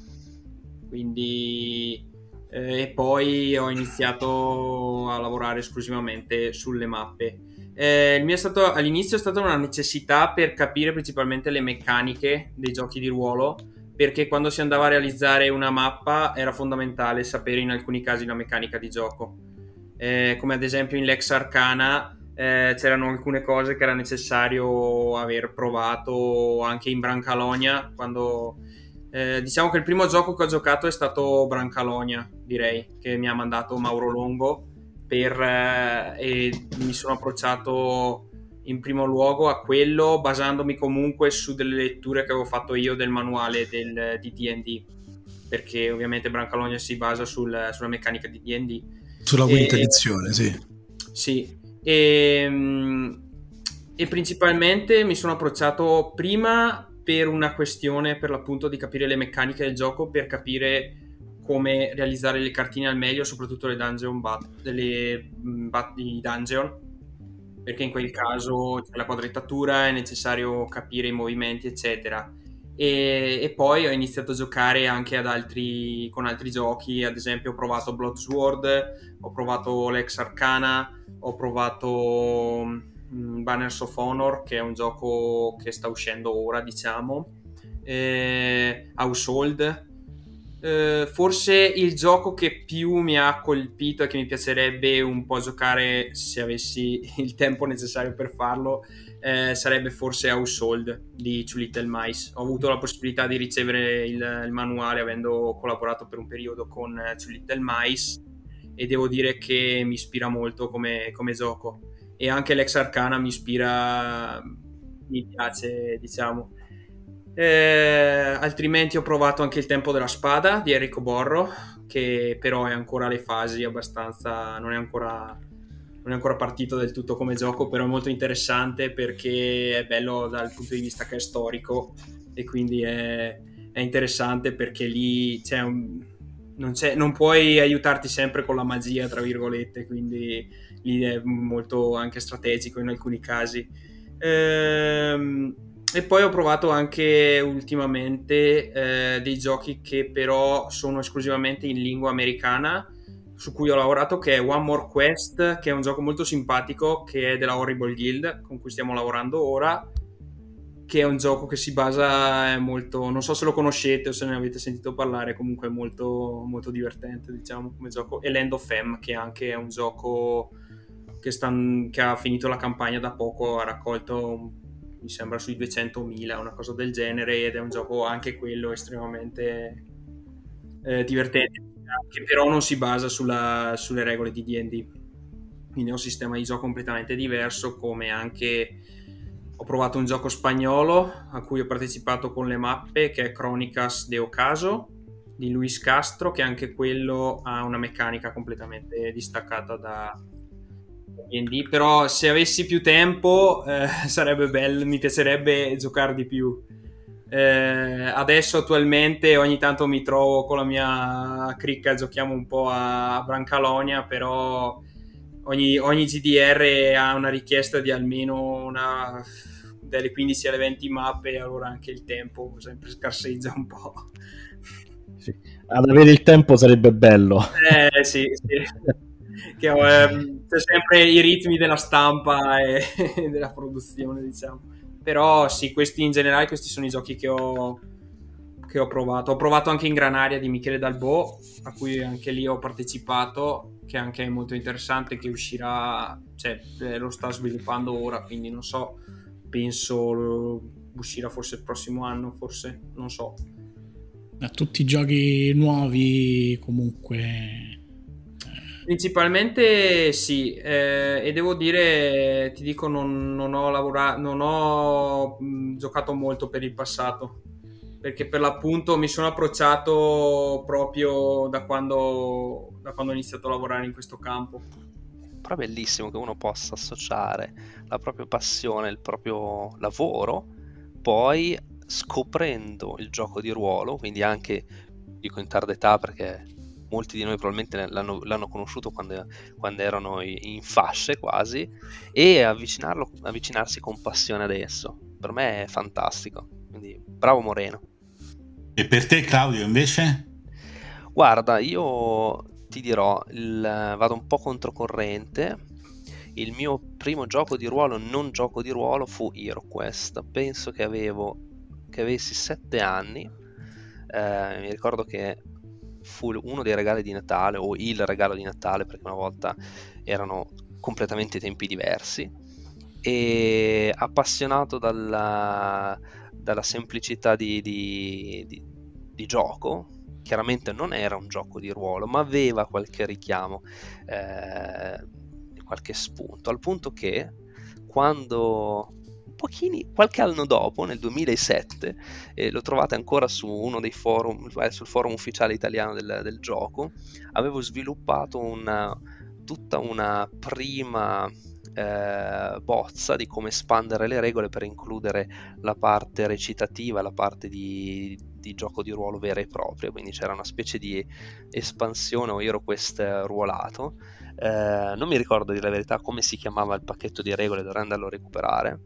Quindi eh, e poi ho iniziato a lavorare esclusivamente sulle mappe. Eh, è stato, all'inizio è stata una necessità per capire principalmente le meccaniche dei giochi di ruolo perché quando si andava a realizzare una mappa era fondamentale sapere in alcuni casi la meccanica di gioco. Eh, come ad esempio in Lex Arcana eh, c'erano alcune cose che era necessario aver provato anche in Brancalonia quando eh, diciamo che il primo gioco che ho giocato è stato Brancalonia direi che mi ha mandato Mauro Longo per, eh, e mi sono approcciato in primo luogo a quello basandomi comunque su delle letture che avevo fatto io del manuale del, di D&D perché ovviamente Brancalonia si basa sul, sulla meccanica di D&D sulla quinta edizione sì. Sì. E, ehm, e principalmente mi sono approcciato prima per una questione per l'appunto di capire le meccaniche del gioco per capire come realizzare le cartine al meglio soprattutto le dungeon bat, delle, bat, i dungeon perché in quel caso c'è la quadratatura, è necessario capire i movimenti, eccetera. E, e, poi ho iniziato a giocare anche altri, con altri giochi, ad esempio ho provato Bloodsword, ho provato Lex Arcana, ho provato um, Banners of Honor, che è un gioco che sta uscendo ora, diciamo, eh, Household, eh, forse il gioco che più mi ha colpito e che mi piacerebbe un po' giocare se avessi il tempo necessario per farlo eh, sarebbe forse Household di Two Little Mice. Ho avuto la possibilità di ricevere il, il manuale avendo collaborato per un periodo con uh, Two Little Mice e devo dire che mi ispira molto come, come gioco e anche l'ex Arcana mi ispira mi piace diciamo eh, altrimenti ho provato anche il tempo della spada di Enrico Borro, che però è ancora alle fasi abbastanza. non è ancora, non è ancora partito del tutto come gioco, però è molto interessante perché è bello dal punto di vista che è storico e quindi è, è interessante perché lì c'è un, non, non, puoi aiutarti sempre con la magia, tra virgolette, quindi lì è molto anche strategico in alcuni casi. Ehm e poi ho provato anche ultimamente eh, dei giochi che però sono esclusivamente in lingua americana, su cui ho lavorato, che è One More Quest, che è un gioco molto simpatico, che è della Horrible Guild, con cui stiamo lavorando ora, che è un gioco che si basa molto, non so se lo conoscete o se ne avete sentito parlare, comunque è molto, molto divertente, diciamo, come gioco, e Land of Femme, che anche è un gioco che, sta, che ha finito la campagna da poco, ha raccolto un mi sembra sui 200.000, una cosa del genere, ed è un gioco anche quello estremamente eh, divertente, che però non si basa sulla, sulle regole di DD. Quindi è un sistema di gioco completamente diverso, come anche ho provato un gioco spagnolo a cui ho partecipato con le mappe, che è Chronicas de Ocaso di Luis Castro, che anche quello ha una meccanica completamente distaccata da, D&D, però se avessi più tempo eh, sarebbe bello, mi piacerebbe giocare di più. Eh, adesso attualmente ogni tanto mi trovo con la mia cricca, giochiamo un po' a Brancalonia, però ogni, ogni GDR ha una richiesta di almeno una, dalle 15 alle 20 mappe, allora anche il tempo sempre scarseggia un po'. Sì. Ad avere il tempo sarebbe bello. Eh sì, sì che eh, c'è sempre i ritmi della stampa e della produzione, diciamo. Però sì, questi in generale, questi sono i giochi che ho, che ho provato. Ho provato anche in Granaria di Michele Dalbo, a cui anche lì ho partecipato, che anche è molto interessante, che uscirà, cioè eh, lo sta sviluppando ora, quindi non so, penso uscirà forse il prossimo anno, forse, non so. Da tutti i giochi nuovi comunque Principalmente sì, eh, e devo dire, ti dico, non, non ho lavorato, non ho mh, giocato molto per il passato, perché per l'appunto mi sono approcciato proprio da quando, da quando ho iniziato a lavorare in questo campo. Però è bellissimo che uno possa associare la propria passione, il proprio lavoro, poi scoprendo il gioco di ruolo, quindi anche dico in tarda età perché molti di noi probabilmente l'hanno, l'hanno conosciuto quando, quando, erano in fasce quasi, e avvicinarsi con passione adesso. Per me è fantastico, quindi bravo Moreno. E per te Claudio invece? Guarda, io ti dirò, il, vado un po' controcorrente. Il mio primo gioco di ruolo, non gioco di ruolo, fu HeroQuest. Penso che avevo che avessi 7 anni. Eh, mi ricordo che fu uno dei regali di Natale o il regalo di Natale perché una volta erano completamente tempi diversi. E appassionato dalla, dalla semplicità di, di, di, di, gioco chiaramente non era un gioco di ruolo ma aveva qualche richiamo eh, qualche spunto al punto che quando pochini, qualche anno dopo, nel 2007, eh, lo trovate ancora su uno dei forum, eh, sul forum ufficiale italiano del, del gioco, avevo sviluppato una, tutta una prima eh, bozza di come espandere le regole per includere la parte recitativa, la parte di, di, gioco di ruolo vera e propria, quindi c'era una specie di espansione o ero quest ruolato eh, non mi ricordo di la verità come si chiamava il pacchetto di regole, dovrei andarlo a recuperare,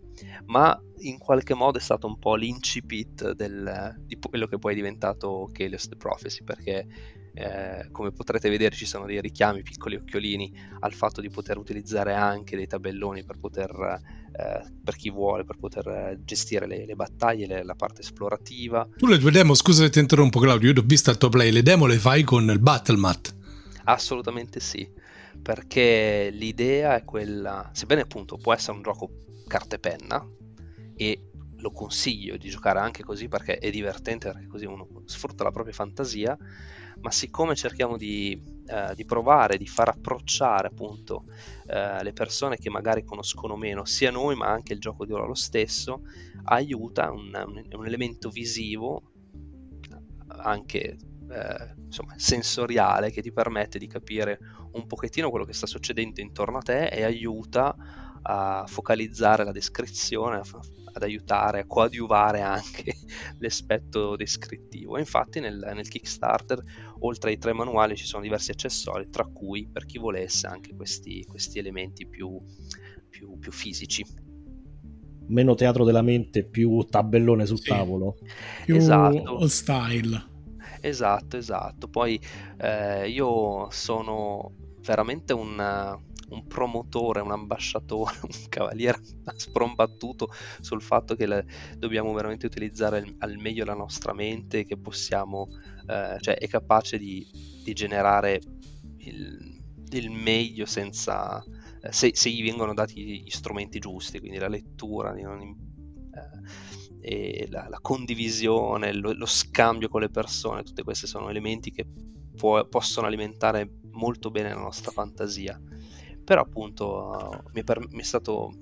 ma in qualche modo è stato un po' l'incipit del, di quello che poi è diventato Chaos the Prophecy, perché eh, come potrete vedere ci sono dei richiami, piccoli occhiolini al fatto di poter utilizzare anche dei tabelloni per poter, eh, per chi vuole, per poter gestire le, le battaglie, le, la parte esplorativa. Tu le tue demo, scusa se ti interrompo Claudio, io ho visto il tuo play, le demo le fai con il Battlemat? Assolutamente sì perché l'idea è quella, sebbene appunto può essere un gioco carta e penna e lo consiglio di giocare anche così perché è divertente, perché così uno sfrutta la propria fantasia, ma siccome cerchiamo di, eh, di provare, di far approcciare appunto eh, le persone che magari conoscono meno, sia noi ma anche il gioco di ruolo stesso, aiuta un, un, un elemento visivo anche eh, insomma, sensoriale che ti permette di capire un pochettino quello che sta succedendo intorno a te e aiuta a focalizzare la descrizione, ad aiutare a coadiuvare anche l'aspetto descrittivo. Infatti nel, nel, Kickstarter, oltre ai tre manuali, ci sono diversi accessori, tra cui per chi volesse anche questi, questi elementi più, più, più, fisici. Meno teatro della mente, più tabellone sul sì. tavolo. Più esatto. style. Esatto, esatto. Poi eh, io sono veramente un, un, promotore, un ambasciatore, un cavaliere sprombattuto sul fatto che le, dobbiamo veramente utilizzare il, al meglio la nostra mente, che possiamo, eh, cioè è capace di, di generare il, il, meglio senza... Eh, se, se, gli vengono dati gli strumenti giusti, quindi la lettura, non, eh, la, la condivisione, lo, lo, scambio con le persone, tutte queste sono elementi che possono alimentare molto bene la nostra fantasia. Però appunto mi, è per, mi è stato,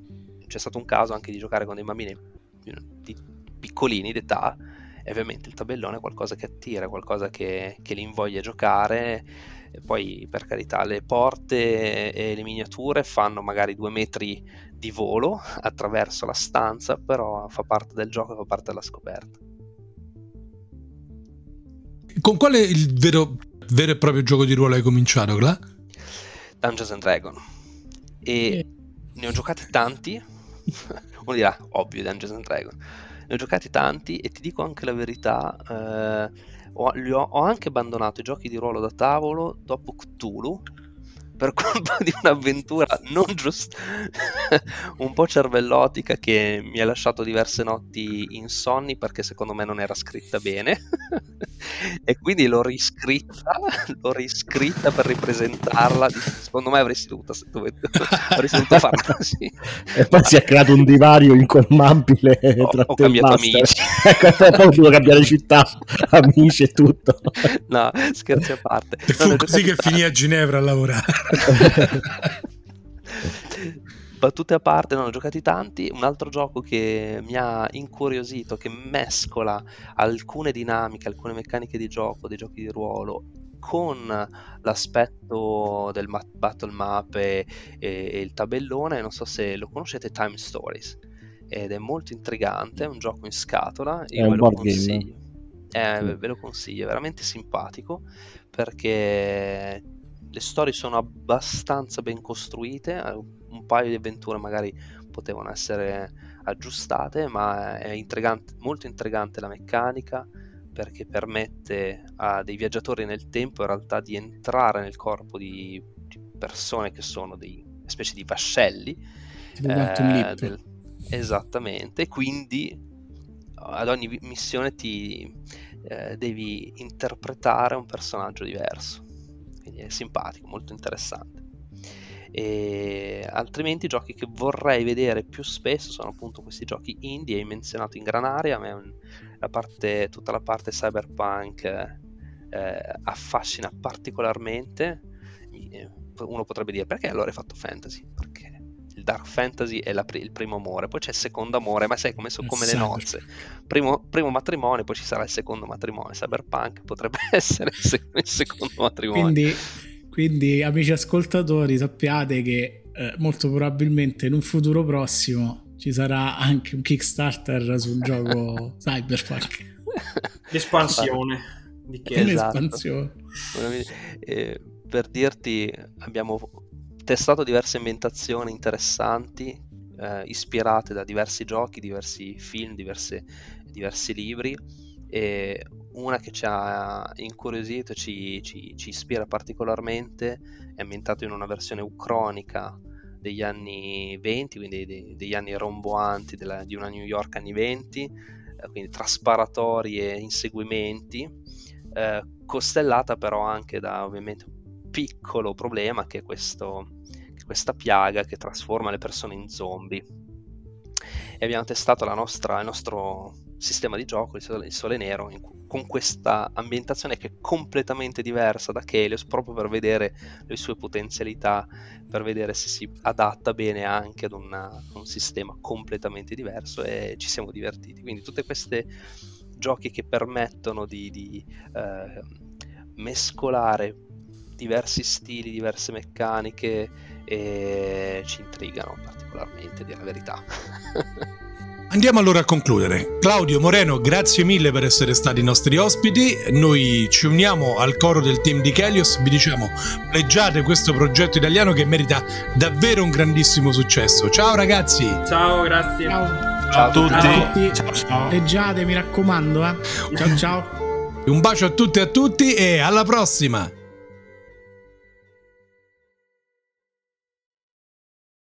c'è stato un caso anche di giocare con dei bambini di piccolini d'età e ovviamente il tabellone è qualcosa che attira, qualcosa che, che li invoglia a giocare e poi per carità le porte e le miniature fanno magari due metri di volo attraverso la stanza, però fa parte del gioco fa parte della scoperta. Con quale il vero, vero e proprio gioco di ruolo hai cominciato, Gla? Dungeons and Dragons. E ne ho giocati tanti. Uno dirà, ovvio, Dungeons and Dragons. Ne ho giocati tanti e ti dico anche la verità. Eh, ho, ho, ho, anche abbandonato i giochi di ruolo da tavolo dopo Cthulhu per colpa di un'avventura non giusta, un po' cervellotica che mi ha lasciato diverse notti insonni perché secondo me non era scritta bene e quindi l'ho riscritta, l'ho riscritta per ripresentarla. Secondo me avresti dovuto, avresti dovuto farla così. E poi si è creato un divario incolmabile ho, tra ho te cambiato amici. Ecco, poi ho dovuto cambiare città, amici e tutto. No, scherzi a parte. E fu così che finì a Ginevra a lavorare. Battute a parte, non ho giocati tanti. Un altro gioco che mi ha incuriosito, che mescola alcune dinamiche, alcune meccaniche di gioco, dei giochi di ruolo, con l'aspetto del ma- battle map e, e, e, il tabellone. Non so se lo conoscete, Time Stories. Ed è molto intrigante, è un gioco in scatola. Io un board game. Eh, ve lo consiglio, è veramente simpatico perché le storie sono abbastanza ben costruite, un paio di avventure magari potevano essere aggiustate, ma è intrigante, molto intrigante la meccanica perché permette a dei viaggiatori nel tempo in realtà di entrare nel corpo di, di persone che sono dei specie di vascelli. Eh, del, esattamente, quindi ad ogni missione ti eh, devi interpretare un personaggio diverso. Quindi è simpatico, molto interessante. E altrimenti giochi che vorrei vedere più spesso sono appunto questi giochi indie, hai menzionato in Granaria, me la parte, tutta la parte cyberpunk eh, affascina particolarmente. Eh, uno potrebbe dire perché allora hai fatto fantasy? Il dark fantasy è la, il primo amore, poi c'è il secondo amore, ma sai come, so, come le nozze. Primo, primo, matrimonio, poi ci sarà il secondo matrimonio. Cyberpunk potrebbe essere il secondo matrimonio. Quindi, quindi amici ascoltatori, sappiate che eh, molto probabilmente in un futuro prossimo ci sarà anche un Kickstarter sul gioco Cyberpunk. L'espansione. Di che? Esatto. L'espansione. Eh, per dirti, abbiamo testato diverse ambientazioni interessanti, eh, ispirate da diversi giochi, diversi film, diverse, diversi libri. E una che ci ha incuriosito ci, ci, ci, ispira particolarmente è ambientato in una versione ucronica degli anni 20, quindi de, degli anni romboanti della, di una New York anni 20, eh, quindi tra sparatori e inseguimenti, eh, costellata però anche da ovviamente un piccolo problema che è questo questa piaga che trasforma le persone in zombie. E abbiamo testato nostra, il nostro sistema di gioco, il Sole, il sole Nero, in, con questa ambientazione che è completamente diversa da Kelios, proprio per vedere le sue potenzialità, per vedere se si adatta bene anche ad una, un sistema completamente diverso e ci siamo divertiti. Quindi tutte queste giochi che permettono di, di eh, mescolare diversi stili, diverse meccaniche e ci intrigano particolarmente, di la verità. Andiamo allora a concludere. Claudio Moreno, grazie mille per essere stati i nostri ospiti. Noi ci uniamo al coro del team di Kelios. Vi diciamo, pleggiate questo progetto italiano che merita davvero un grandissimo successo. Ciao ragazzi. Ciao, grazie. Ciao, ciao a tutti. Ciao, ciao. ciao. Leggiate, mi raccomando. Eh. Ciao ciao. un bacio a tutti e a tutti e alla prossima.